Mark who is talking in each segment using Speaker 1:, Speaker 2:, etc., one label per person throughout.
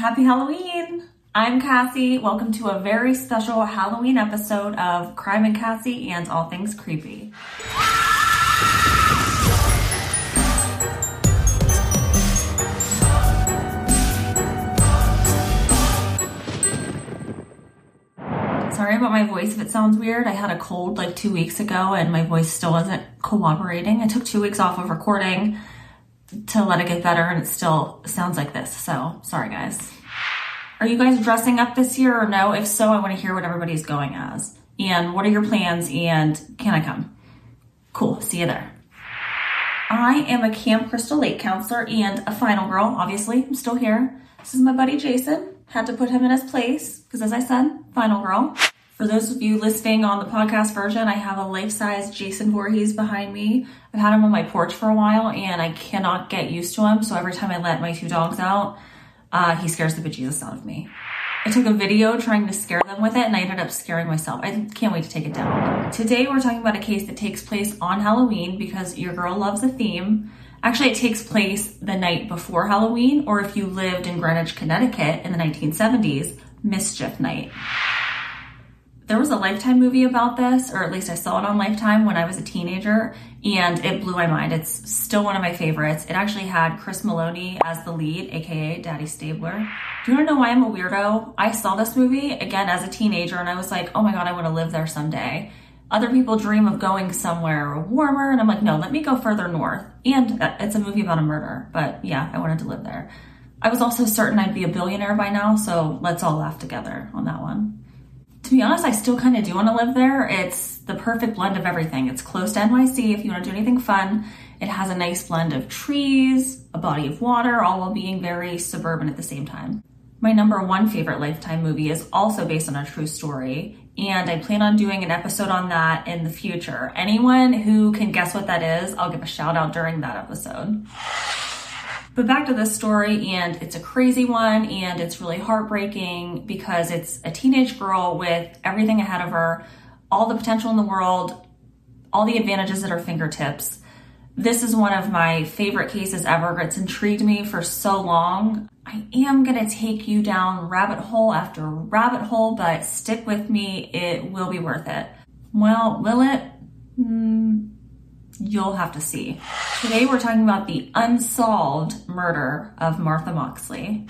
Speaker 1: Happy Halloween! I'm Cassie. Welcome to a very special Halloween episode of Crime and Cassie and All Things Creepy. Sorry about my voice if it sounds weird. I had a cold like two weeks ago and my voice still wasn't cooperating. I took two weeks off of recording to let it get better and it still sounds like this. So sorry guys. Are you guys dressing up this year or no? If so, I want to hear what everybody's going as. And what are your plans and can I come? Cool, see you there. I am a Camp Crystal Lake counselor and a final girl, obviously. I'm still here. This is my buddy Jason. Had to put him in his place because, as I said, final girl. For those of you listening on the podcast version, I have a life-size Jason Voorhees behind me. I've had him on my porch for a while and I cannot get used to him. So every time I let my two dogs out, uh, he scares the bejesus out of me. I took a video trying to scare them with it and I ended up scaring myself. I can't wait to take it down. Today we're talking about a case that takes place on Halloween because your girl loves a theme. Actually, it takes place the night before Halloween, or if you lived in Greenwich, Connecticut in the 1970s, Mischief Night. There was a Lifetime movie about this, or at least I saw it on Lifetime when I was a teenager, and it blew my mind. It's still one of my favorites. It actually had Chris Meloni as the lead, aka Daddy Stabler. Do you want to know why I'm a weirdo? I saw this movie again as a teenager, and I was like, oh my god, I want to live there someday. Other people dream of going somewhere warmer, and I'm like, no, let me go further north. And uh, it's a movie about a murder, but yeah, I wanted to live there. I was also certain I'd be a billionaire by now, so let's all laugh together on that one to be honest, I still kind of do want to live there. It's the perfect blend of everything. It's close to NYC if you want to do anything fun. It has a nice blend of trees, a body of water, all while being very suburban at the same time. My number one favorite Lifetime movie is also based on a true story, and I plan on doing an episode on that in the future. Anyone who can guess what that is, I'll give a shout out during that episode. But back to this story, and it's a crazy one, and it's really heartbreaking because it's a teenage girl with everything ahead of her, all the potential in the world, all the advantages at her fingertips. This is one of my favorite cases ever. It's intrigued me for so long. I am going to take you down rabbit hole after rabbit hole, but stick with me. It will be worth it. Well, will it? Mm, you'll have to see. Today we're talking about the unsolved murder of Martha Moxley.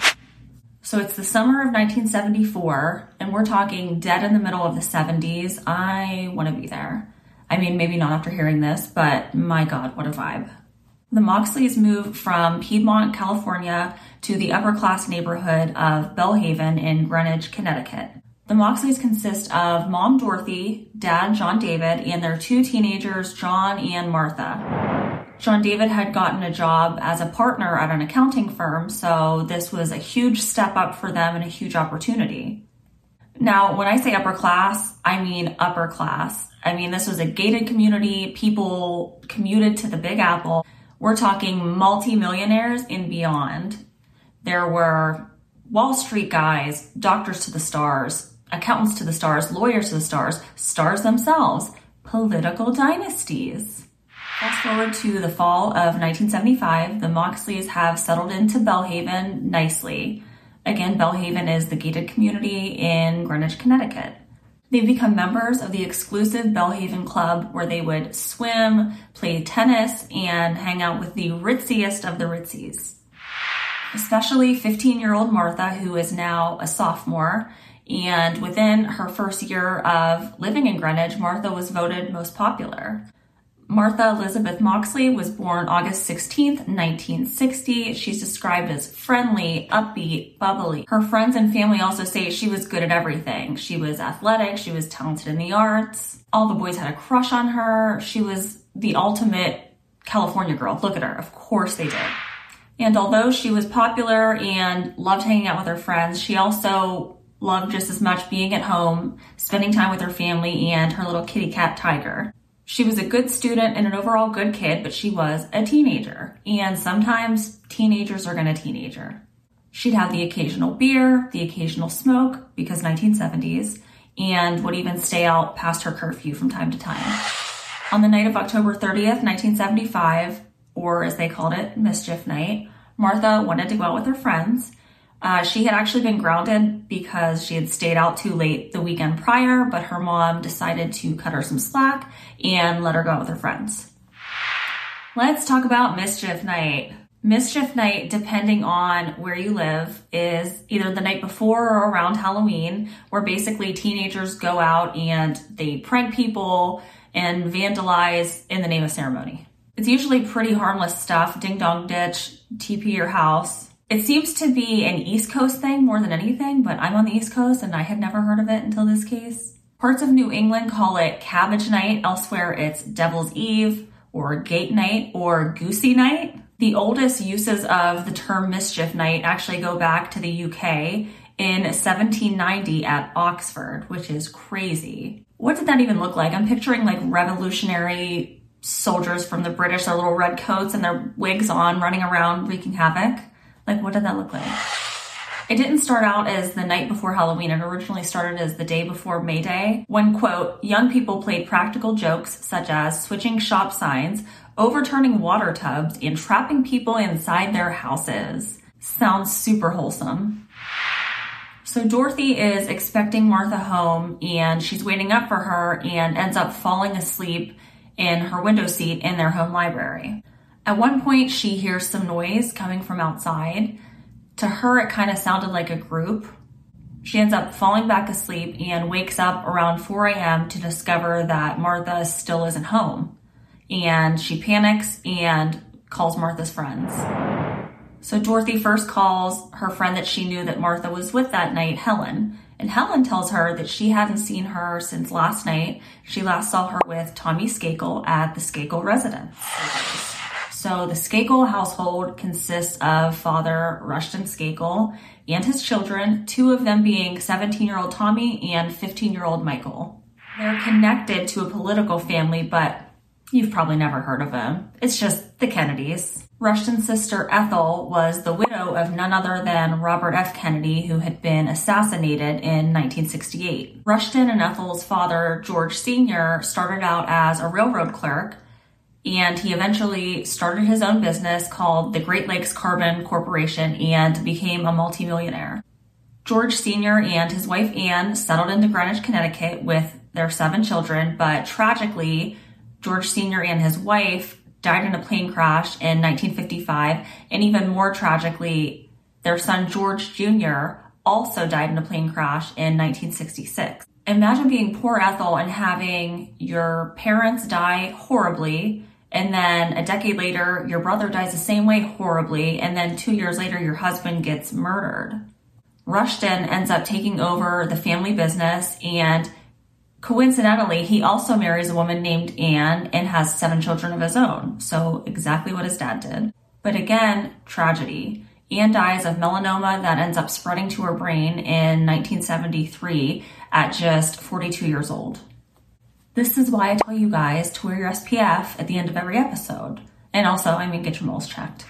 Speaker 1: So it's the summer of 1974, and we're talking dead in the middle of the 70s. I want to be there. I mean, maybe not after hearing this, but my God, what a vibe. The Moxleys moved from Piedmont, California to the upper class neighborhood of Belle Haven in Greenwich, Connecticut. The Moxleys consist of mom Dorothy, dad John David, and their two teenagers, John and Martha. John David had gotten a job as a partner at an accounting firm, so this was a huge step up for them and a huge opportunity. Now, when I say upper class, I mean upper class. I mean, this was a gated community. People commuted to the Big Apple. We're talking multimillionaires and beyond. There were Wall Street guys, doctors to the stars, accountants to the stars, lawyers to the stars, stars themselves, political dynasties. Fast forward to the fall of 1975, the Moxleys have settled into Belle Haven nicely. Again, Belle Haven is the gated community in Greenwich, Connecticut. They've become members of the exclusive Belle Haven Club where they would swim, play tennis, and hang out with the ritziest of the ritzies. Especially 15 year old Martha, who is now a sophomore and within her first year of living in Greenwich, Martha was voted most popular. Martha Elizabeth Moxley was born August 16th, 1960. She's described as friendly, upbeat, bubbly. Her friends and family also say she was good at everything. She was athletic, she was talented in the arts. All the boys had a crush on her. She was the ultimate California girl. Look at her. Of course they did. And although she was popular and loved hanging out with her friends, she also loved just as much being at home, spending time with her family and her little kitty cat Tiger. She was a good student and an overall good kid, but she was a teenager. And sometimes teenagers are gonna teenager. She'd have the occasional beer, the occasional smoke, because 1970s, and would even stay out past her curfew from time to time. On the night of October 30th, 1975, or as they called it, Mischief Night, Martha wanted to go out with her friends Uh, she had actually been grounded because she had stayed out too late the weekend prior, but her mom decided to cut her some slack and let her go out with her friends. Let's talk about Mischief Night. Mischief Night, depending on where you live, is either the night before or around Halloween, where basically teenagers go out and they prank people and vandalize in the name of ceremony. It's usually pretty harmless stuff ding dong ditch, TP your house. It seems to be an East Coast thing more than anything, but I'm on the East Coast and I had never heard of it until this case. Parts of New England call it Cabbage Night, elsewhere it's Devil's Eve or Gate Night or Goosey Night. The oldest uses of the term mischief night actually go back to the UK in 1790 at Oxford, which is crazy. What did that even look like? I'm picturing like revolutionary soldiers from the British, their little red coats and their wigs on, running around wreaking havoc. Like, what did that look like? It didn't start out as the night before Halloween. It originally started as the day before May Day, when, quote, young people played practical jokes such as switching shop signs, overturning water tubs, and trapping people inside their houses. Sounds super wholesome. So Dorothy is expecting Martha home and she's waiting up for her and ends up falling asleep in her window seat in their home library. At one point, she hears some noise coming from outside. To her, it kind of sounded like a group. She ends up falling back asleep and wakes up around 4 a.m. to discover that Martha still isn't home and she panics and calls Martha's friends. So Dorothy first calls her friend that she knew that Martha was with that night, Helen. And Helen tells her that she hadn't seen her since last night. She last saw her with Tommy Skakel at the Skakel residence. So the Skakel household consists of Father Rushton Skakel and his children, two of them being 17 year old Tommy and 15 year old Michael. They're connected to a political family, but You've probably never heard of them. It's just the Kennedys. Rushton's sister Ethel was the widow of none other than Robert F. Kennedy, who had been assassinated in 1968. Rushton and Ethel's father, George Sr., started out as a railroad clerk, and he eventually started his own business called the Great Lakes Carbon Corporation and became a multimillionaire. George Sr. and his wife Anne settled into Greenwich, Connecticut with their seven children, but tragically, George Sr. and his wife died in a plane crash in 1955, and even more tragically, their son George Jr. also died in a plane crash in 1966. Imagine being poor Ethel and having your parents die horribly, and then a decade later, your brother dies the same way horribly, and then two years later, your husband gets murdered. Rushton ends up taking over the family business and Coincidentally, he also marries a woman named Anne and has seven children of his own. So exactly what his dad did. But again, tragedy. Anne dies of melanoma that ends up spreading to her brain in 1973 at just 42 years old. This is why I tell you guys to wear your SPF at the end of every episode. And also, I mean, get your moles checked.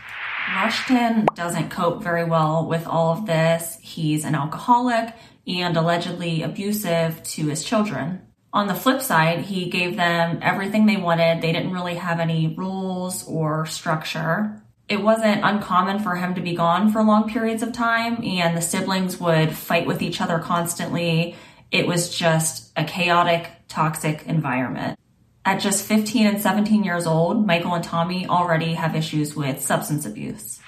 Speaker 1: Rushton doesn't cope very well with all of this. He's an alcoholic and allegedly abusive to his children. On the flip side, he gave them everything they wanted. They didn't really have any rules or structure. It wasn't uncommon for him to be gone for long periods of time, and the siblings would fight with each other constantly. It was just a chaotic, toxic environment. At just 15 and 17 years old, Michael and Tommy already have issues with substance abuse.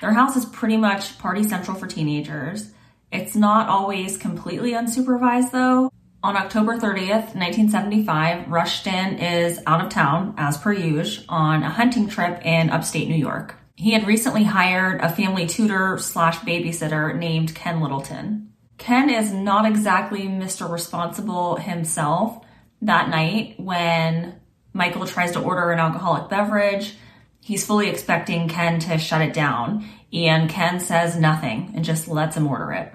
Speaker 1: Their house is pretty much party central for teenagers. It's not always completely unsupervised though. On October 30th, 1975, Rushton is out of town, as per usual, on a hunting trip in upstate New York. He had recently hired a family tutor slash babysitter named Ken Littleton. Ken is not exactly Mr. Responsible himself. That night, when Michael tries to order an alcoholic beverage, he's fully expecting Ken to shut it down, and Ken says nothing and just lets him order it.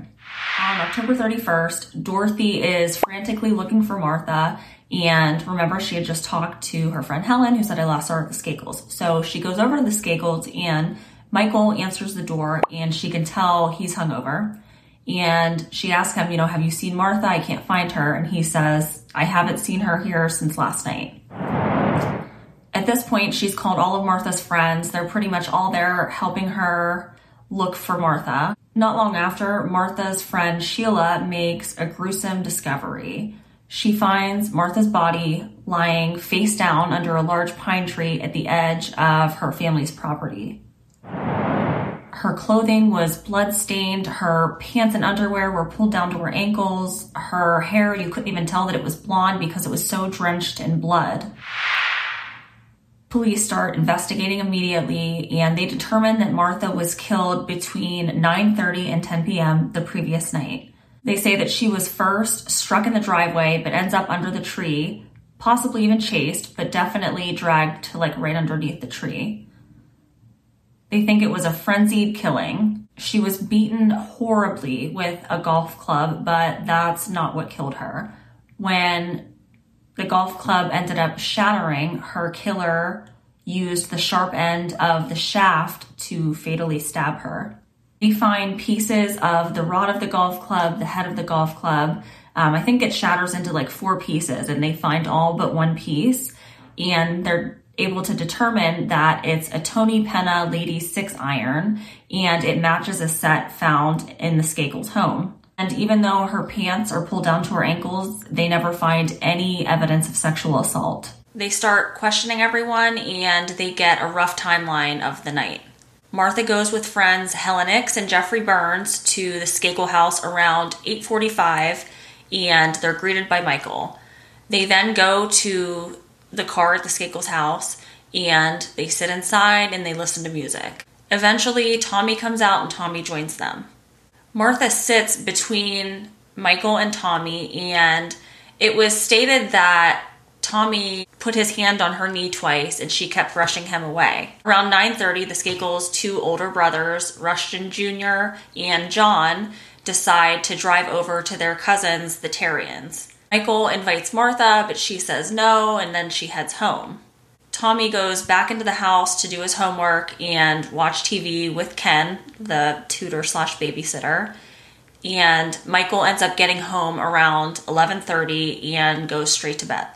Speaker 1: On October 31st, Dorothy is frantically looking for Martha. And remember, she had just talked to her friend Helen, who said, I saw her at the Skakels. So she goes over to the Skakels, and Michael answers the door, and she can tell he's hungover. And she asks him, you know, have you seen Martha? I can't find her. And he says, I haven't seen her here since last night. At this point, she's called all of Martha's friends. They're pretty much all there helping her look for Martha. Not long after, Martha's friend Sheila makes a gruesome discovery. She finds Martha's body lying face down under a large pine tree at the edge of her family's property. Her clothing was blood-stained. Her pants and underwear were pulled down to her ankles. Her hair, you couldn't even tell that it was blonde because it was so drenched in blood. Police start investigating immediately and they determine that Martha was killed between 9:30 and 10 p.m. the previous night. They say that she was first struck in the driveway but ends up under the tree, possibly even chased, but definitely dragged to like right underneath the tree. They think it was a frenzied killing. She was beaten horribly with a golf club, but that's not what killed her. When the golf club ended up shattering, her killer used the sharp end of the shaft to fatally stab her. We find pieces of the rod of the golf club, the head of the golf club. Um, I think it shatters into like four pieces, and they find all but one piece. And they're able to determine that it's a Tony Penna Lady 6 iron and it matches a set found in the Skakels home. And even though her pants are pulled down to her ankles, they never find any evidence of sexual assault. They start questioning everyone and they get a rough timeline of the night. Martha goes with friends Helen Ix and Jeffrey Burns to the Skakel house around 8:45 and they're greeted by Michael. They then go to the car at the Skakels house and they sit inside and they listen to music. Eventually, Tommy comes out and Tommy joins them. Martha sits between Michael and Tommy, and it was stated that Tommy put his hand on her knee twice and she kept rushing him away. Around 9:30, the Skakels' two older brothers, Rushton Jr. and John, decide to drive over to their cousins, the Terriens. Michael invites Martha, but she says no, and then she heads home. Tommy goes back into the house to do his homework and watch TV with Ken, the tutor slash babysitter. And Michael ends up getting home around 11:30 and goes straight to bed.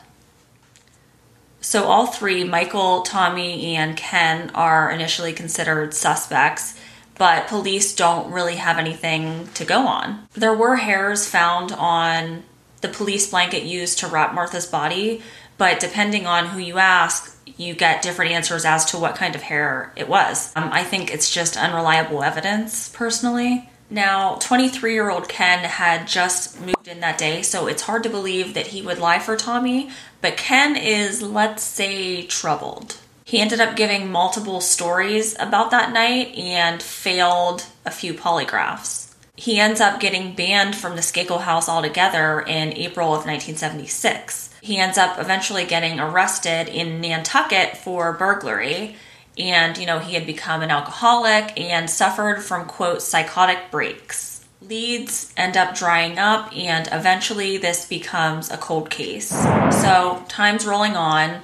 Speaker 1: So all three, Michael, Tommy, and Ken, are initially considered suspects, but police don't really have anything to go on. There were hairs found on the police blanket used to wrap Martha's body, but depending on who you ask, you get different answers as to what kind of hair it was. Um, I think it's just unreliable evidence, personally. Now, 23 year old Ken had just moved in that day, so it's hard to believe that he would lie for Tommy, but Ken is, let's say, troubled. He ended up giving multiple stories about that night and failed a few polygraphs he ends up getting banned from the Skakel house altogether in April of 1976. He ends up eventually getting arrested in Nantucket for burglary. And, you know, he had become an alcoholic and suffered from, quote, psychotic breaks. Leads end up drying up, and eventually this becomes a cold case. So, time's rolling on.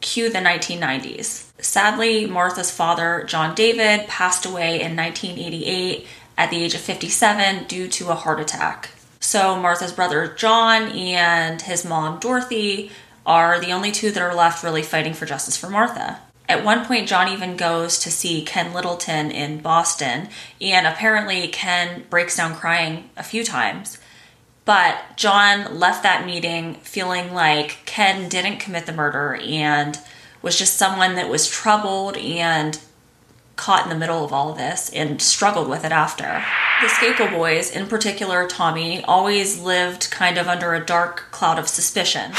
Speaker 1: Cue the 1990s. Sadly, Martha's father, John David, passed away in 1988 at the age of 57 due to a heart attack. So Martha's brother John and his mom Dorothy are the only two that are left really fighting for justice for Martha. At one point, John even goes to see Ken Littleton in Boston, and apparently, Ken breaks down crying a few times. But John left that meeting feeling like Ken didn't commit the murder and was just someone that was troubled and caught in the middle of all of this and struggled with it after. The Skakel boys, in particular Tommy, always lived kind of under a dark cloud of suspicion.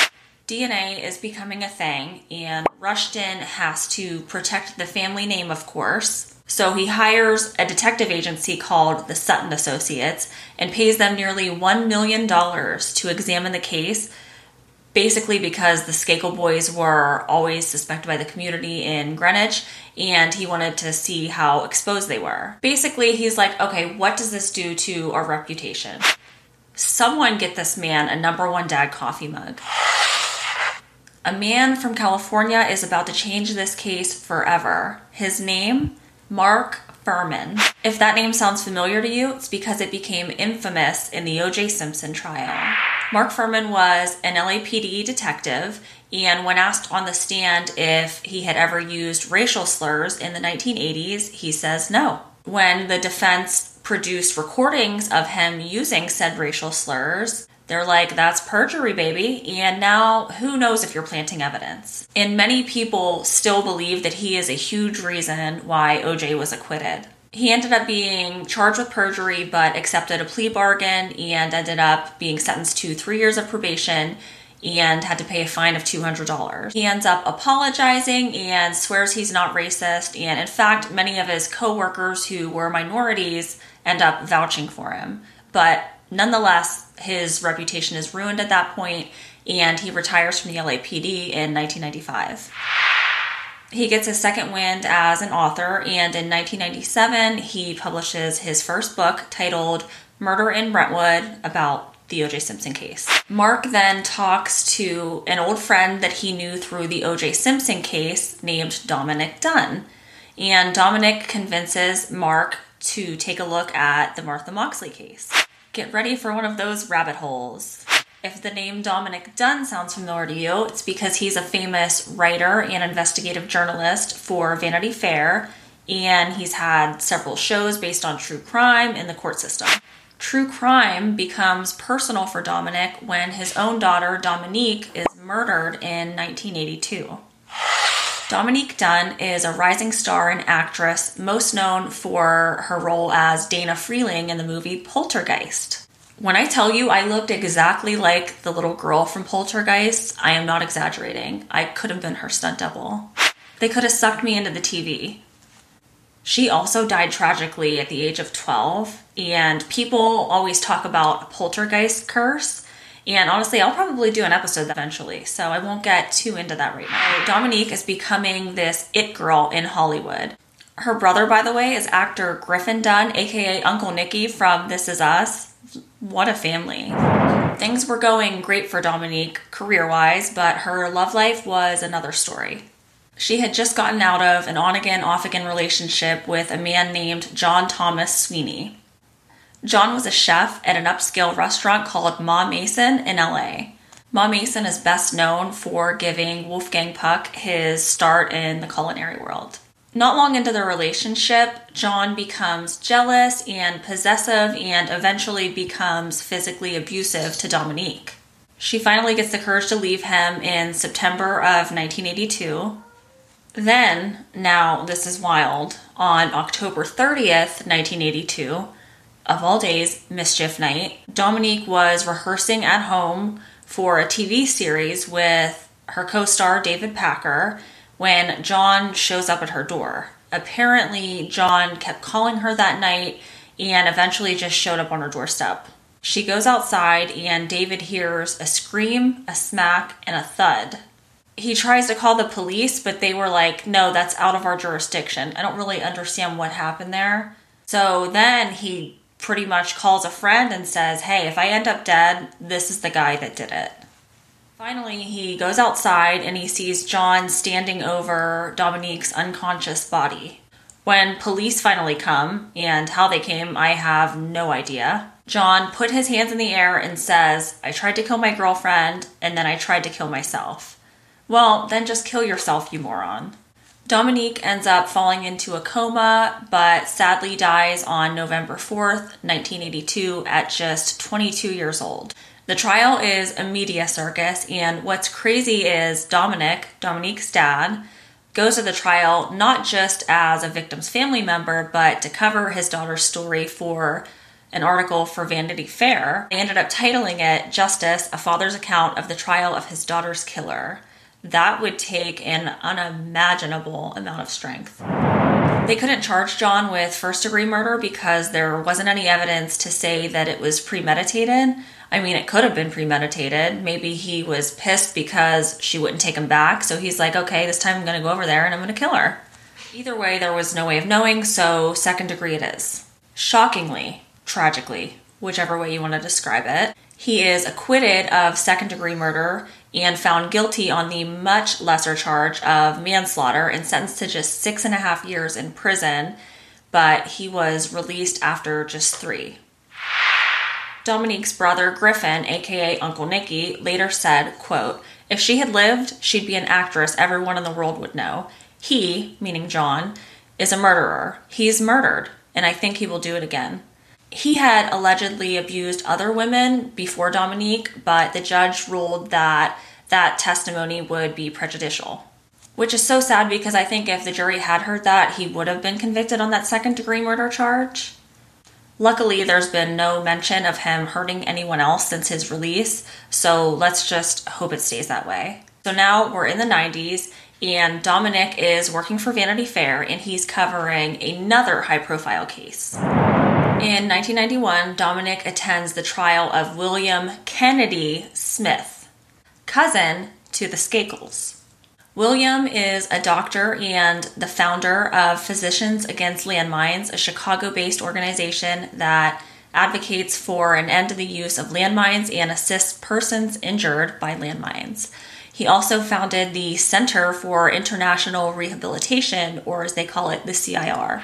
Speaker 1: DNA is becoming a thing, and Rushton has to protect the family name, of course. So he hires a detective agency called the Sutton Associates and pays them nearly $1 million to examine the case basically because the Skakel boys were always suspected by the community in Greenwich and he wanted to see how exposed they were. Basically, he's like, okay, what does this do to our reputation? Someone get this man a number one dad coffee mug. A man from California is about to change this case forever. His name, Mark Fuhrman. If that name sounds familiar to you, it's because it became infamous in the O.J. Simpson trial. Mark Fuhrman was an LAPD detective, and when asked on the stand if he had ever used racial slurs in the 1980s, he says no. When the defense produced recordings of him using said racial slurs, they're like, that's perjury, baby. And now who knows if you're planting evidence? And many people still believe that he is a huge reason why OJ was acquitted. He ended up being charged with perjury, but accepted a plea bargain and ended up being sentenced to three years of probation and had to pay a fine of $200. He ends up apologizing and swears he's not racist. And in fact, many of his coworkers who were minorities end up vouching for him. But nonetheless, his reputation is ruined at that point and he retires from the LAPD in 1995. He gets a second wind as an author, and in 1997, he publishes his first book titled Murder in Brentwood about the OJ Simpson case. Mark then talks to an old friend that he knew through the OJ Simpson case named Dominick Dunne. And Dominick convinces Mark to take a look at the Martha Moxley case. Get ready for one of those rabbit holes. If the name Dominick Dunne sounds familiar to you, it's because he's a famous writer and investigative journalist for Vanity Fair, and he's had several shows based on true crime in the court system. True crime becomes personal for Dominick when his own daughter, Dominique, is murdered in 1982. Dominique Dunne is a rising star and actress, most known for her role as Dana Freeling in the movie Poltergeist. When I tell you I looked exactly like the little girl from Poltergeist, I am not exaggerating. I could have been her stunt double. They could have sucked me into the TV. She also died tragically at the age of 12, and people always talk about a poltergeist curse. And honestly, I'll probably do an episode eventually, so I won't get too into that right now. Dominique is becoming this it girl in Hollywood. Her brother, by the way, is actor Griffin Dunne, aka Uncle Nicky from This Is Us. What a family. Things were going great for Dominique career wise, but her love life was another story. She had just gotten out of an on again, off again relationship with a man named John Thomas Sweeney. John was a chef at an upscale restaurant called Ma Maison in LA. Ma Maison is best known for giving Wolfgang Puck his start in the culinary world. Not long into their relationship, John becomes jealous and possessive and eventually becomes physically abusive to Dominique. She finally gets the courage to leave him in September of 1982. Then, now this is wild, on October 30th, 1982, of all days, Mischief Night, Dominique was rehearsing at home for a TV series with her co star David Packer when John shows up at her door. Apparently, John kept calling her that night and eventually just showed up on her doorstep. She goes outside, and David hears a scream, a smack, and a thud. He tries to call the police, but they were like, no, that's out of our jurisdiction. I don't really understand what happened there. So then he pretty much calls a friend and says, Hey, if I end up dead, this is the guy that did it. Finally, he goes outside and he sees John standing over Dominique's unconscious body. When police finally come, and how they came, I have no idea. John put his hands in the air and says, I tried to kill my girlfriend, and then I tried to kill myself. Well, then just kill yourself, you moron. Dominique ends up falling into a coma, but sadly dies on November 4th, 1982, at just 22 years old. The trial is a media circus, and what's crazy is Dominick, Dominique's dad, goes to the trial not just as a victim's family member, but to cover his daughter's story for an article for Vanity Fair. They ended up titling it Justice A Father's Account of the Trial of His Daughter's Killer that would take an unimaginable amount of strength. They couldn't charge John with first degree murder because there wasn't any evidence to say that it was premeditated. I mean, it could have been premeditated. Maybe he was pissed because she wouldn't take him back. So he's like, okay, this time I'm going to go over there and I'm going to kill her. Either way, there was no way of knowing, so second degree it is. Shockingly, tragically, whichever way you want to describe it, he is acquitted of second degree murder and found guilty on the much lesser charge of manslaughter and sentenced to just six and a half years in prison, but he was released after just three. Dominique's brother Griffin, aka Uncle Nicky, later said, quote, If she had lived, she'd be an actress everyone in the world would know. He, meaning John, is a murderer. He's murdered. and I think he will do it again. He had allegedly abused other women before Dominique, but the judge ruled that that testimony would be prejudicial. Which is so sad because I think if the jury had heard that, he would have been convicted on that second degree murder charge. Luckily, there's been no mention of him hurting anyone else since his release, so let's just hope it stays that way. So now we're in the 90s, and Dominick is working for Vanity Fair and he's covering another high profile case. In 1991, Dominick attends the trial of William Kennedy Smith, cousin to the Skakel's. William is a doctor and the founder of Physicians Against Landmines, a Chicago based organization that advocates for an end to the use of landmines and assists persons injured by landmines. He also founded the Center for International Rehabilitation, or as they call it, the CIR.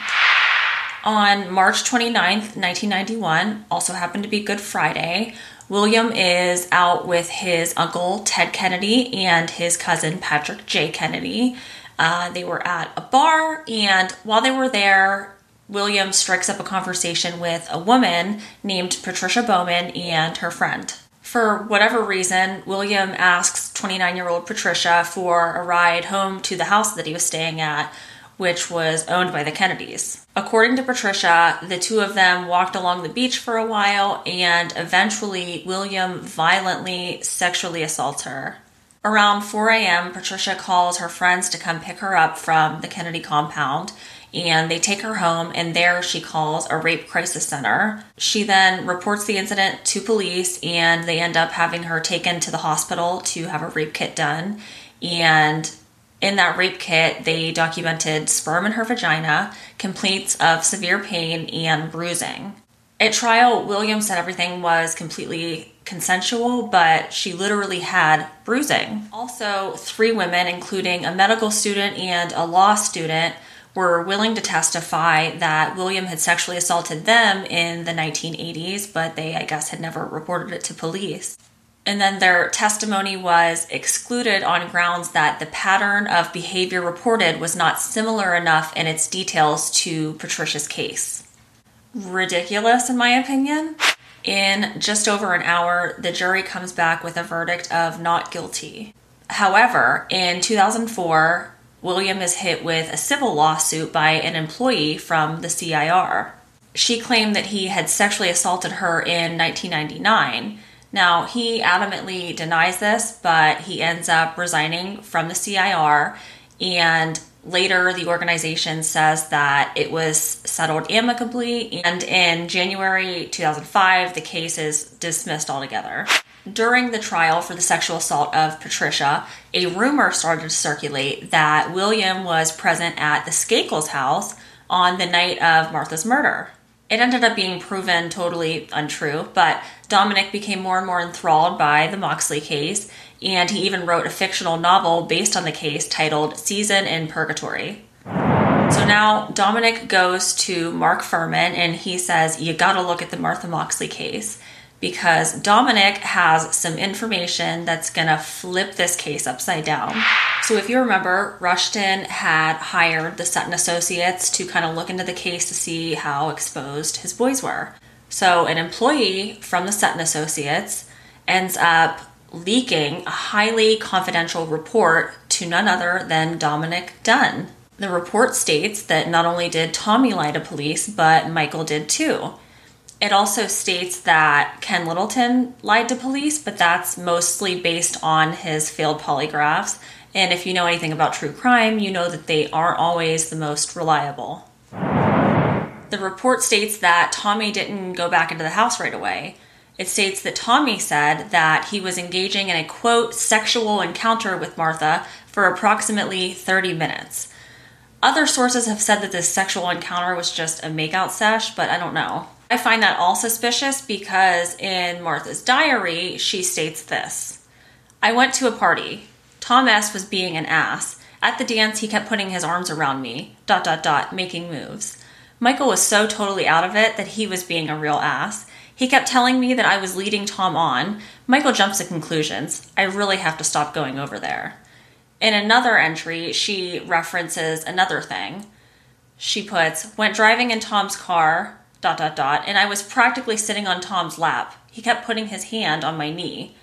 Speaker 1: On March 29th, 1991, also happened to be Good Friday, William is out with his uncle Ted Kennedy and his cousin Patrick J. Kennedy. Uh, they were at a bar, and while they were there, William strikes up a conversation with a woman named Patricia Bowman and her friend. For whatever reason, William asks 29 year old Patricia for a ride home to the house that he was staying at, which was owned by the Kennedys. According to Patricia, the two of them walked along the beach for a while and eventually William violently sexually assaults her. Around 4 a.m., Patricia calls her friends to come pick her up from the Kennedy compound and they take her home and there she calls a rape crisis center. She then reports the incident to police and they end up having her taken to the hospital to have a rape kit done. And in that rape kit, they documented sperm in her vagina, complaints of severe pain, and bruising. At trial, Williams said everything was completely consensual, but she literally had bruising. Also, three women, including a medical student and a law student, were willing to testify that William had sexually assaulted them in the 1980s, but they, I guess, had never reported it to police and then their testimony was excluded on grounds that the pattern of behavior reported was not similar enough in its details to Patricia's case. Ridiculous, in my opinion. In just over an hour, the jury comes back with a verdict of not guilty. However, in 2004, William is hit with a civil lawsuit by an employee from the CIR. She claimed that he had sexually assaulted her in 1999 now, he adamantly denies this, but he ends up resigning from the CIR. And later, the organization says that it was settled amicably. And in January 2005, the case is dismissed altogether. During the trial for the sexual assault of Patricia, a rumor started to circulate that William was present at the Skakel's house on the night of Martha's murder. It ended up being proven totally untrue, but Dominick became more and more enthralled by the Moxley case, and he even wrote a fictional novel based on the case titled Season in Purgatory. So now Dominick goes to Mark Fuhrman and he says, You gotta look at the Martha Moxley case because Dominick has some information that's to flip this case upside down. So, if you remember, Rushton had hired the Sutton Associates to kind of look into the case to see how exposed his boys were. So, an employee from the Sutton Associates ends up leaking a highly confidential report to none other than Dominick Dunne. The report states that not only did Tommy lie to police, but Michael did too. It also states that Ken Littleton lied to police, but that's mostly based on his failed polygraphs. And if you know anything about true crime, you know that they aren't always the most reliable. The report states that Tommy didn't go back into the house right away. It states that Tommy said that he was engaging in a quote sexual encounter with Martha for approximately 30 minutes. Other sources have said that this sexual encounter was just a makeout sesh, but I don't know. I find that all suspicious because in Martha's diary, she states this I went to a party. Tom S. was being an ass. At the dance, he kept putting his arms around me, dot dot dot, making moves. Michael was so totally out of it that he was being a real ass. He kept telling me that I was leading Tom on. Michael jumps to conclusions. I really have to stop going over there. In another entry, she references another thing. She puts, went driving in Tom's car, dot, dot, dot, and I was practically sitting on Tom's lap. He kept putting his hand on my knee.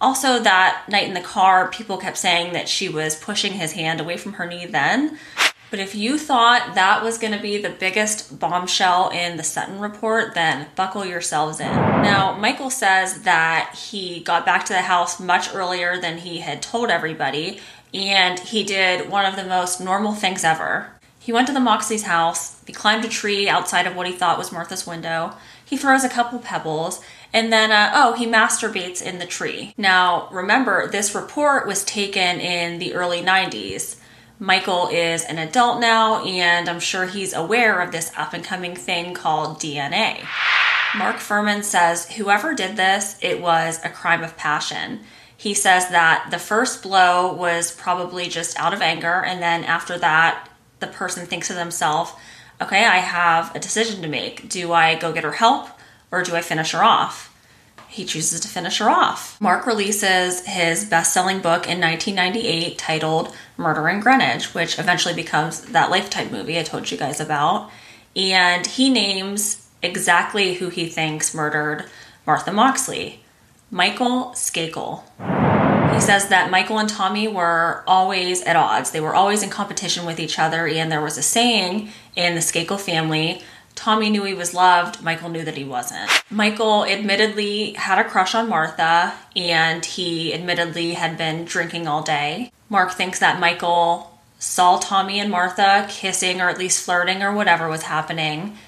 Speaker 1: Also, that night in the car, people kept saying that she was pushing his hand away from her knee then. But if you thought that was going to be the biggest bombshell in the Sutton report, then buckle yourselves in. Now, Michael says that he got back to the house much earlier than he had told everybody, and he did one of the most normal things ever. He went to the Moxley's house, he climbed a tree outside of what he thought was Martha's window, he throws a couple pebbles, and then, uh, oh, he masturbates in the tree. Now, remember, this report was taken in the early 90s. Michael is an adult now, and I'm sure he's aware of this up and coming thing called DNA. Mark Fuhrman says whoever did this, it was a crime of passion. He says that the first blow was probably just out of anger, and then after that, the person thinks to themselves, okay, I have a decision to make. Do I go get her help or do I finish her off? He chooses to finish her off. Mark releases his best selling book in 1998 titled Murder in Greenwich, which eventually becomes that Lifetime movie I told you guys about. And he names exactly who he thinks murdered Martha Moxley Michael Skakel. He says that Michael and Tommy were always at odds. They were always in competition with each other, and there was a saying in the Skakel family Tommy knew he was loved, Michael knew that he wasn't. Michael admittedly had a crush on Martha, and he admittedly had been drinking all day. Mark thinks that Michael saw Tommy and Martha kissing or at least flirting or whatever was happening.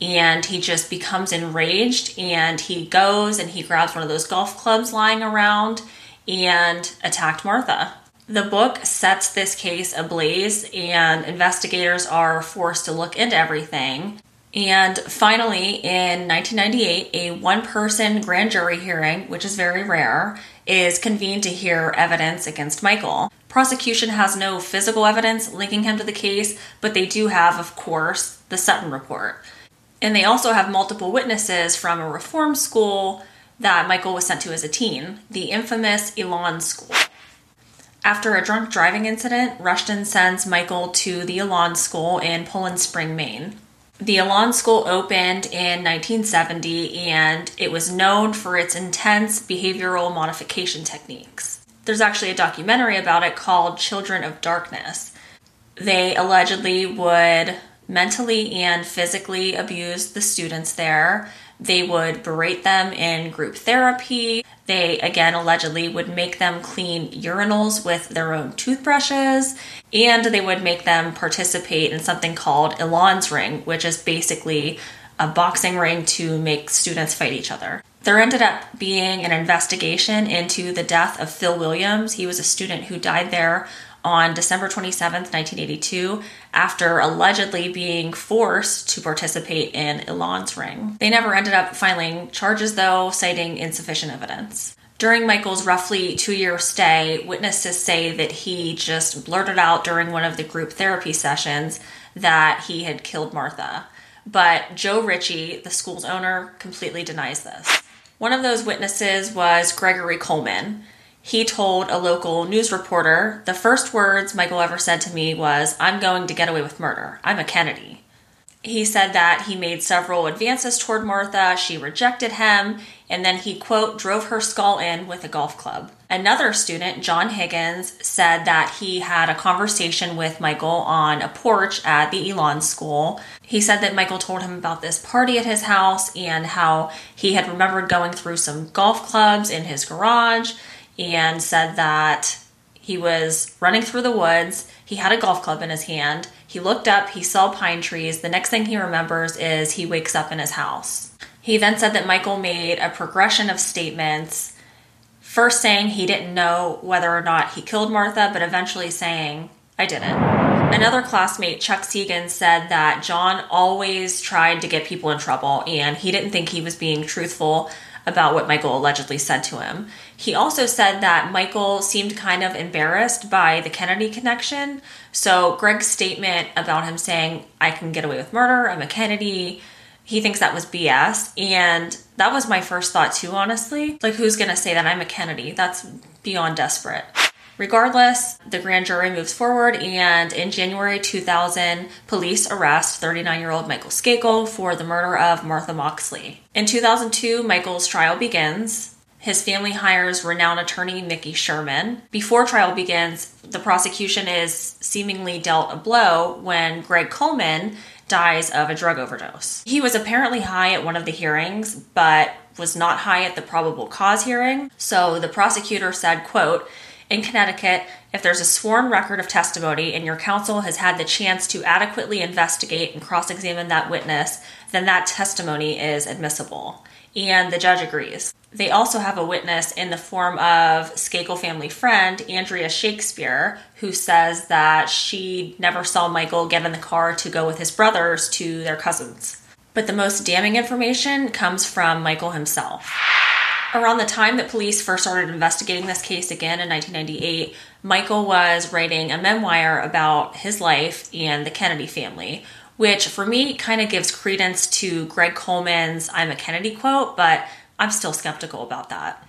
Speaker 1: And he just becomes enraged and he goes and he grabs one of those golf clubs lying around and attacked Martha. The book sets this case ablaze, and investigators are forced to look into everything. And finally, in 1998, a one person grand jury hearing, which is very rare, is convened to hear evidence against Michael. Prosecution has no physical evidence linking him to the case, but they do have, of course, the Sutton report. And they also have multiple witnesses from a reform school that Michael was sent to as a teen, the infamous Elan School. After a drunk driving incident, Rushton sends Michael to the Elan School in Poland Spring, Maine. The Elan School opened in 1970 and it was known for its intense behavioral modification techniques. There's actually a documentary about it called Children of Darkness. They allegedly would mentally and physically abuse the students there. They would berate them in group therapy. They, again, allegedly would make them clean urinals with their own toothbrushes. And they would make them participate in something called Elan's Ring, which is basically a boxing ring to make students fight each other. There ended up being an investigation into the death of Phil Williams. He was a student who died there on December 27th, 1982, after allegedly being forced to participate in Elan's ring. They never ended up filing charges, though, citing insufficient evidence. During Michael's roughly two year stay, witnesses say that he just blurted out during one of the group therapy sessions that he had killed Martha. But Joe Ricci, the school's owner, completely denies this. One of those witnesses was Gregory Coleman he told a local news reporter, The first words Michael ever said to me was, I'm going to get away with murder. I'm a Kennedy. He said that he made several advances toward Martha, she rejected him, and then he, quote, drove her skull in with a golf club. Another student, John Higgins, said that he had a conversation with Michael on a porch at the Elan school. He said that Michael told him about this party at his house and how he had remembered going through some golf clubs in his garage and said that he was running through the woods. He had a golf club in his hand. He looked up, he saw pine trees. The next thing he remembers is he wakes up in his house. He then said that Michael made a progression of statements, first saying he didn't know whether or not he killed Martha, but eventually saying, I didn't. Another classmate, Chuck Segan, said that John always tried to get people in trouble and he didn't think he was being truthful about what Michael allegedly said to him. He also said that Michael seemed kind of embarrassed by the Kennedy connection. So, Greg's statement about him saying, I can get away with murder, I'm a Kennedy, he thinks that was BS. And that was my first thought, too, honestly. Like, who's gonna say that I'm a Kennedy? That's beyond desperate. Regardless, the grand jury moves forward, and in January 2000, police arrest 39 year old Michael Skakel for the murder of Martha Moxley. In 2002, Michael's trial begins. His family hires renowned attorney Mickey Sherman. Before trial begins, the prosecution is seemingly dealt a blow when Greg Coleman dies of a drug overdose. He was apparently high at one of the hearings, but was not high at the probable cause hearing. So the prosecutor said, quote, in Connecticut, if there's a sworn record of testimony and your counsel has had the chance to adequately investigate and cross examine that witness, then that testimony is admissible. And the judge agrees. They also have a witness in the form of Skakel family friend, Andrea Shakespeare, who says that she never saw Michael get in the car to go with his brothers to their cousins. But the most damning information comes from Michael himself. Around the time that police first started investigating this case again in 1998, Michael was writing a memoir about his life and the Kennedy family, which for me kind of gives credence to Greg Coleman's I'm a Kennedy quote, but I'm still skeptical about that.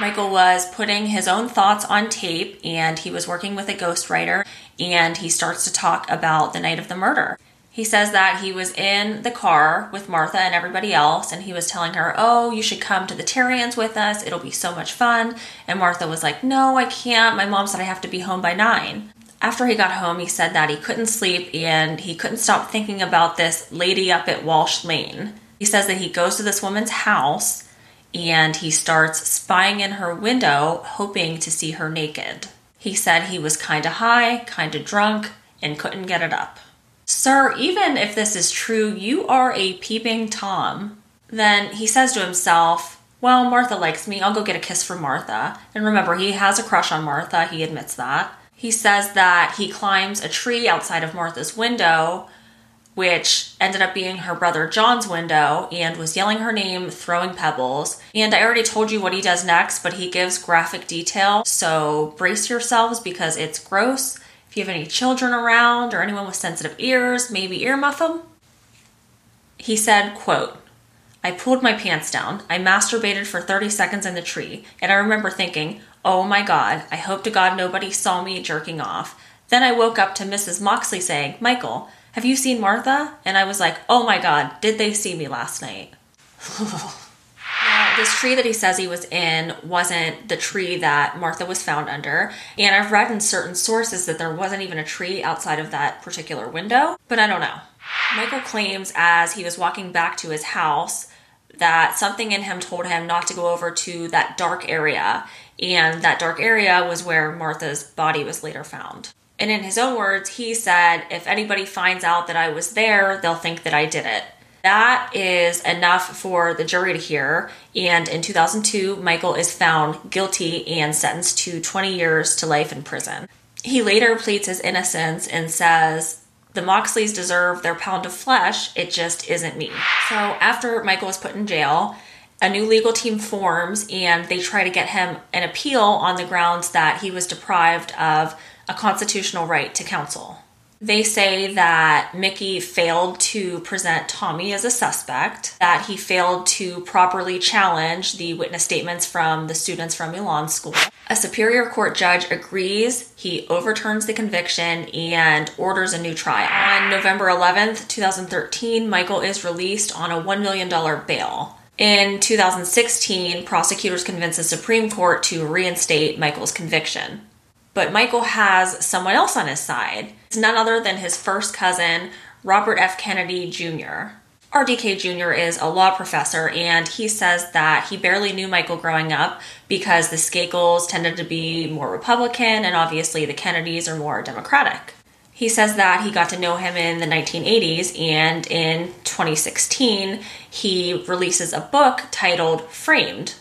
Speaker 1: Michael was putting his own thoughts on tape and he was working with a ghostwriter and he starts to talk about the night of the murder. He says that he was in the car with Martha and everybody else, and he was telling her, Oh, you should come to the Terriens with us. It'll be so much fun. And Martha was like, No, I can't. My mom said I have to be home by nine. After he got home, he said that he couldn't sleep and he couldn't stop thinking about this lady up at Walsh Lane. He says that he goes to this woman's house and he starts spying in her window, hoping to see her naked. He said he was kind of high, kind of drunk, and couldn't get it up. Sir, even if this is true, you are a peeping Tom. Then he says to himself, Well, Martha likes me. I'll go get a kiss from Martha. And remember, he has a crush on Martha. He admits that. He says that he climbs a tree outside of Martha's window, which ended up being her brother John's window, and was yelling her name, throwing pebbles. And I already told you what he does next, but he gives graphic detail. So brace yourselves because it's gross you have any children around or anyone with sensitive ears, maybe earmuff them. He said, quote, I pulled my pants down. I masturbated for 30 seconds in the tree, and I remember thinking, oh my god, I hope to god nobody saw me jerking off. Then I woke up to Mrs. Moxley saying, Michael, have you seen Martha? And I was like, oh my god, did they see me last night? Now, this tree that he says he was in wasn't the tree that Martha was found under. And I've read in certain sources that there wasn't even a tree outside of that particular window, but I don't know. Michael claims as he was walking back to his house that something in him told him not to go over to that dark area, and that dark area was where Martha's body was later found. And in his own words, he said, If anybody finds out that I was there, they'll think that I did it. That is enough for the jury to hear. And in 2002, Michael is found guilty and sentenced to 20 years to life in prison. He later pleads his innocence and says, the Moxleys deserve their pound of flesh, it just isn't me. So after Michael is put in jail, a new legal team forms and they try to get him an appeal on the grounds that he was deprived of a constitutional right to counsel. They say that Mickey failed to present Tommy as a suspect, that he failed to properly challenge the witness statements from the students from Elan School. A Superior Court judge agrees, he overturns the conviction and orders a new trial. On November 11th, 2013, Michael is released on a $1 million bail. In 2016, prosecutors convince the Supreme Court to reinstate Michael's conviction. But Michael has someone else on his side. It's none other than his first cousin, Robert F. Kennedy Jr. RFK Jr. is a law professor, and he says that he barely knew Michael growing up because the Skakels tended to be more Republican, and obviously the Kennedys are more Democratic. He says that he got to know him in the 1980s, and in 2016, he releases a book titled Framed.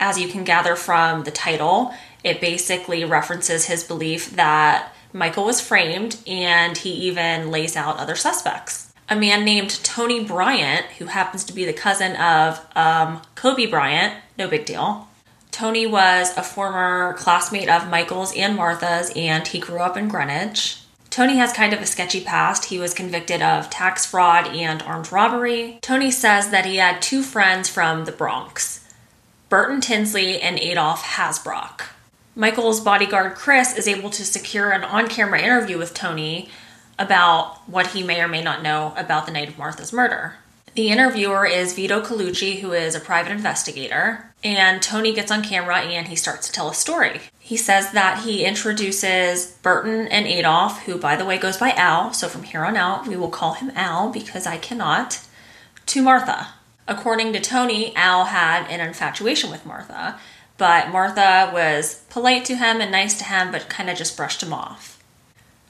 Speaker 1: As you can gather from the title, it basically references his belief that Michael was framed and he even lays out other suspects. A man named Tony Bryant, who happens to be the cousin of um, Kobe Bryant, no big deal. Tony was a former classmate of Michael's and Martha's, and he grew up in Greenwich. Tony has kind of a sketchy past. He was convicted of tax fraud and armed robbery. Tony says that he had two friends from the Bronx Burton Tinsley and Adolf Hasbrouck. Michael's bodyguard Chris is able to secure an on camera interview with Tony about what he may or may not know about the night of Martha's murder. The interviewer is Vito Colucci, who is a private investigator, and Tony gets on camera and he starts to tell a story. He says that he introduces Burton and Adolf, who, by the way, goes by Al, so from here on out we will call him Al because I cannot, to Martha. According to Tony, Al had an infatuation with Martha, but Martha was polite to him and nice to him, but kind of just brushed him off.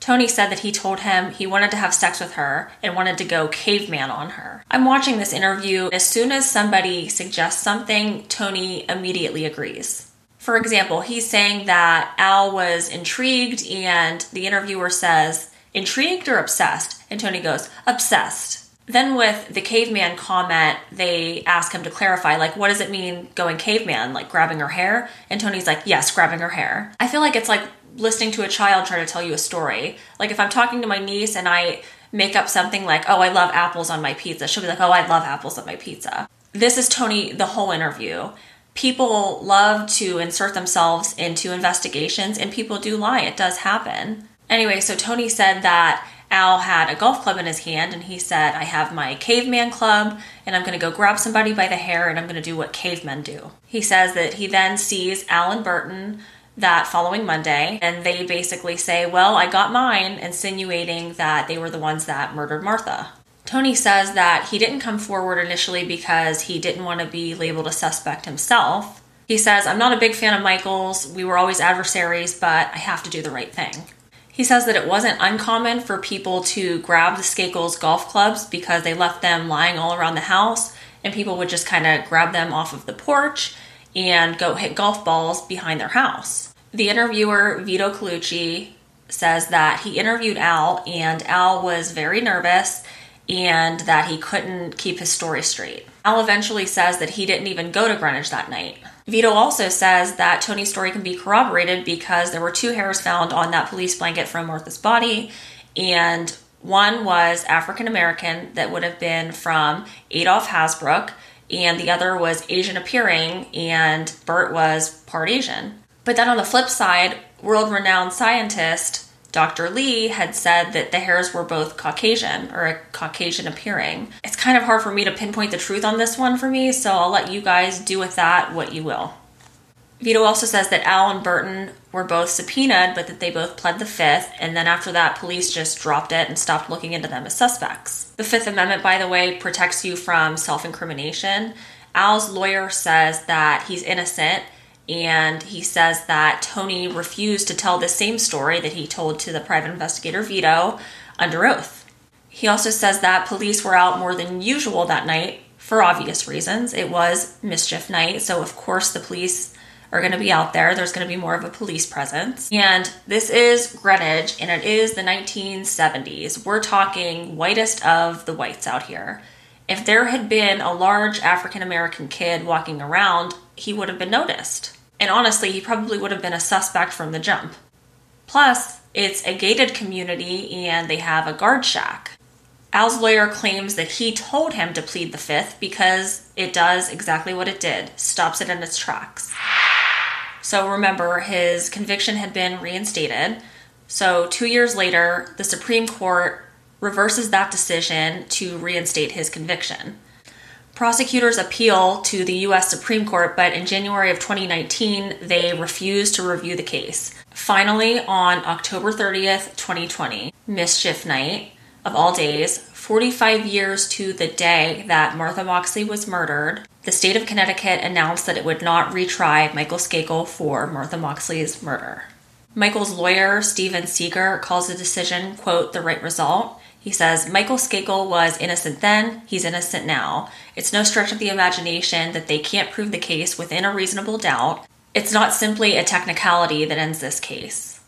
Speaker 1: Tony said that he told him he wanted to have sex with her and wanted to go caveman on her. I'm watching this interview. As soon as somebody suggests something, Tony immediately agrees. For example, he's saying that Al was intrigued, and the interviewer says, Intrigued or obsessed? And Tony goes, Obsessed. Then, with the caveman comment, they ask him to clarify, like, what does it mean going caveman? Like grabbing her hair? And Tony's like, yes, grabbing her hair. I feel like it's like listening to a child try to tell you a story. Like, if I'm talking to my niece and I make up something like, oh, I love apples on my pizza, she'll be like, oh, I love apples on my pizza. This is Tony the whole interview. People love to insert themselves into investigations, and people do lie. It does happen. Anyway, so Tony said that Al had a golf club in his hand and he said, I have my caveman club and I'm going to go grab somebody by the hair and I'm going to do what cavemen do. He says that he then sees Al and Burton that following Monday and they basically say, Well, I got mine, insinuating that they were the ones that murdered Martha. Tony says that he didn't come forward initially because he didn't want to be labeled a suspect himself. He says, I'm not a big fan of Michael's. We were always adversaries, but I have to do the right thing. He says that it wasn't uncommon for people to grab the Skakels golf clubs because they left them lying all around the house, and people would just kind of grab them off of the porch and go hit golf balls behind their house. The interviewer, Vito Colucci, says that he interviewed Al, and Al was very nervous and that he couldn't keep his story straight. Al eventually says that he didn't even go to Greenwich that night. Vito also says that Tony's story can be corroborated because there were two hairs found on that police blanket from Martha's body, and one was African American that would have been from Adolf Hasbrouck, and the other was Asian appearing, and Bert was part Asian. But then on the flip side, world renowned scientist Dr. Lee had said that the hairs were both Caucasian or Caucasian appearing. It's kind of hard for me to pinpoint the truth on this one for me, so I'll let you guys do with that what you will. Vito also says that Al and Burton were both subpoenaed, but that they both pled the fifth, and then after that, police just dropped it and stopped looking into them as suspects. The Fifth Amendment, by the way, protects you from self incrimination. Al's lawyer says that he's innocent and he says that Tony refused to tell the same story that he told to the private investigator Vito under oath. He also says that police were out more than usual that night for obvious reasons. It was mischief night, so of course the police are going to be out there. There's going to be more of a police presence. And this is Greenwich, and it is the 1970s. We're talking whitest of the whites out here. If there had been a large African American kid walking around, he would have been noticed. And honestly, he probably would have been a suspect from the jump. Plus, it's a gated community and they have a guard shack. Al's lawyer claims that he told him to plead the fifth because it does exactly what it did stops it in its tracks. So remember, his conviction had been reinstated. So, two years later, the Supreme Court reverses that decision to reinstate his conviction. Prosecutors appeal to the US Supreme Court, but in January of 2019, they refused to review the case. Finally, on October 30th, 2020, Mischief Night of all days, 45 years to the day that Martha Moxley was murdered, the state of Connecticut announced that it would not retry Michael Skakel for Martha Moxley's murder. Michael's lawyer, Steven Seeger, calls the decision, quote, the right result. He says, Michael Skakel was innocent then, he's innocent now. It's no stretch of the imagination that they can't prove the case within a reasonable doubt. It's not simply a technicality that ends this case.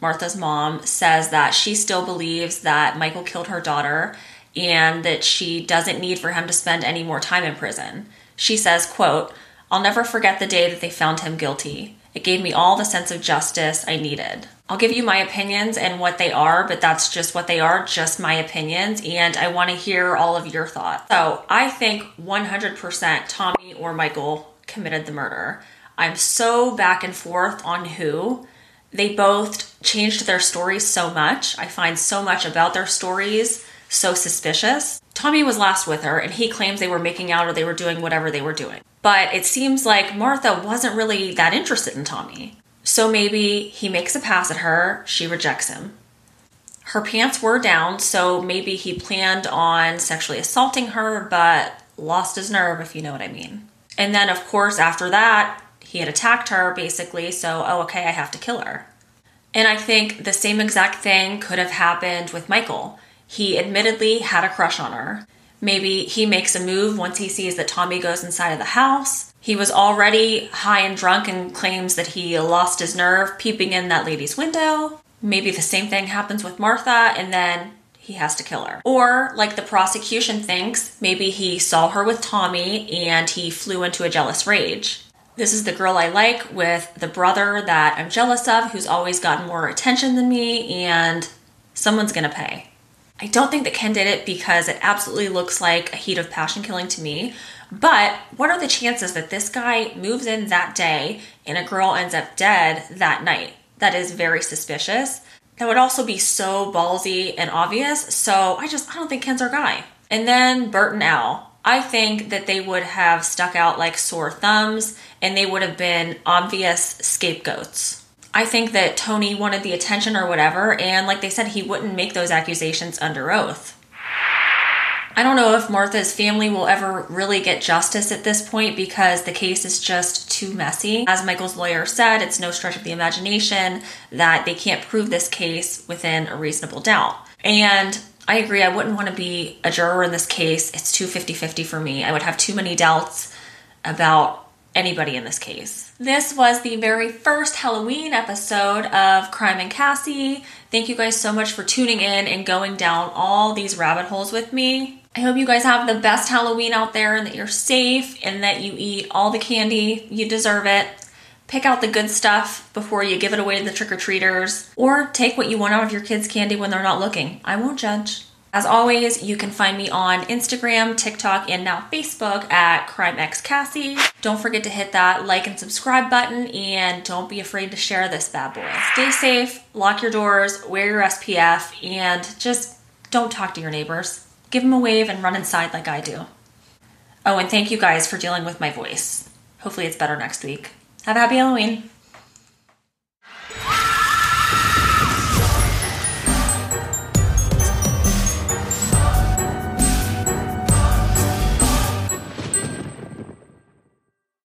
Speaker 1: Martha's mom says that she still believes that Michael killed her daughter and that she doesn't need for him to spend any more time in prison. She says, quote, I'll never forget the day that they found him guilty. It gave me all the sense of justice I needed. I'll give you my opinions and what they are, but that's just what they are, just my opinions, and I want to hear all of your thoughts. So I think 100% Tommy or Michael committed the murder. I'm so back and forth on who. They both changed their stories so much. I find so much about their stories so suspicious. Tommy was last with her and he claims they were making out or they were doing whatever they were doing. But it seems like Martha wasn't really that interested in Tommy. So maybe he makes a pass at her, she rejects him. Her pants were down, so maybe he planned on sexually assaulting her, but lost his nerve, if you know what I mean. And then, of course, after that, he had attacked her basically, so, oh, okay, I have to kill her. And I think the same exact thing could have happened with Michael. He admittedly had a crush on her. Maybe he makes a move once he sees that Tommy goes inside of the house. He was already high and drunk and claims that he lost his nerve peeping in that lady's window. Maybe the same thing happens with Martha and then he has to kill her. Or, like the prosecution thinks, maybe he saw her with Tommy and he flew into a jealous rage. This is the girl I like with the brother that I'm jealous of who's always gotten more attention than me, and someone's gonna pay. I don't think that Ken did it because it absolutely looks like a heat of passion killing to me. But what are the chances that this guy moves in that day and a girl ends up dead that night? That is very suspicious. That would also be so ballsy and obvious. So I just, I don't think Ken's our guy. And then Bert and Al. I think that they would have stuck out like sore thumbs and they would have been obvious scapegoats. I think that Tony wanted the attention or whatever, and like they said, he wouldn't make those accusations under oath. I don't know if Martha's family will ever really get justice at this point because the case is just too messy. As Michael's lawyer said, it's no stretch of the imagination that they can't prove this case within a reasonable doubt. And I agree, I wouldn't want to be a juror in this case. It's too 50 50 for me. I would have too many doubts about anybody in this case. This was the very first Halloween episode of Crime and Cassie. Thank you guys so much for tuning in and going down all these rabbit holes with me. I hope you guys have the best Halloween out there and that you're safe and that you eat all the candy. You deserve it. Pick out the good stuff before you give it away to the trick or treaters, or take what you want out of your kids' candy when they're not looking. I won't judge. As always, you can find me on Instagram, TikTok, and now Facebook at CrimeXCassie. Don't forget to hit that like and subscribe button, and don't be afraid to share this bad boy. Stay safe, lock your doors, wear your SPF, and just don't talk to your neighbors. Give them a wave and run inside like I do. Oh, and thank you guys for dealing with my voice. Hopefully, it's better next week. Have a happy Halloween.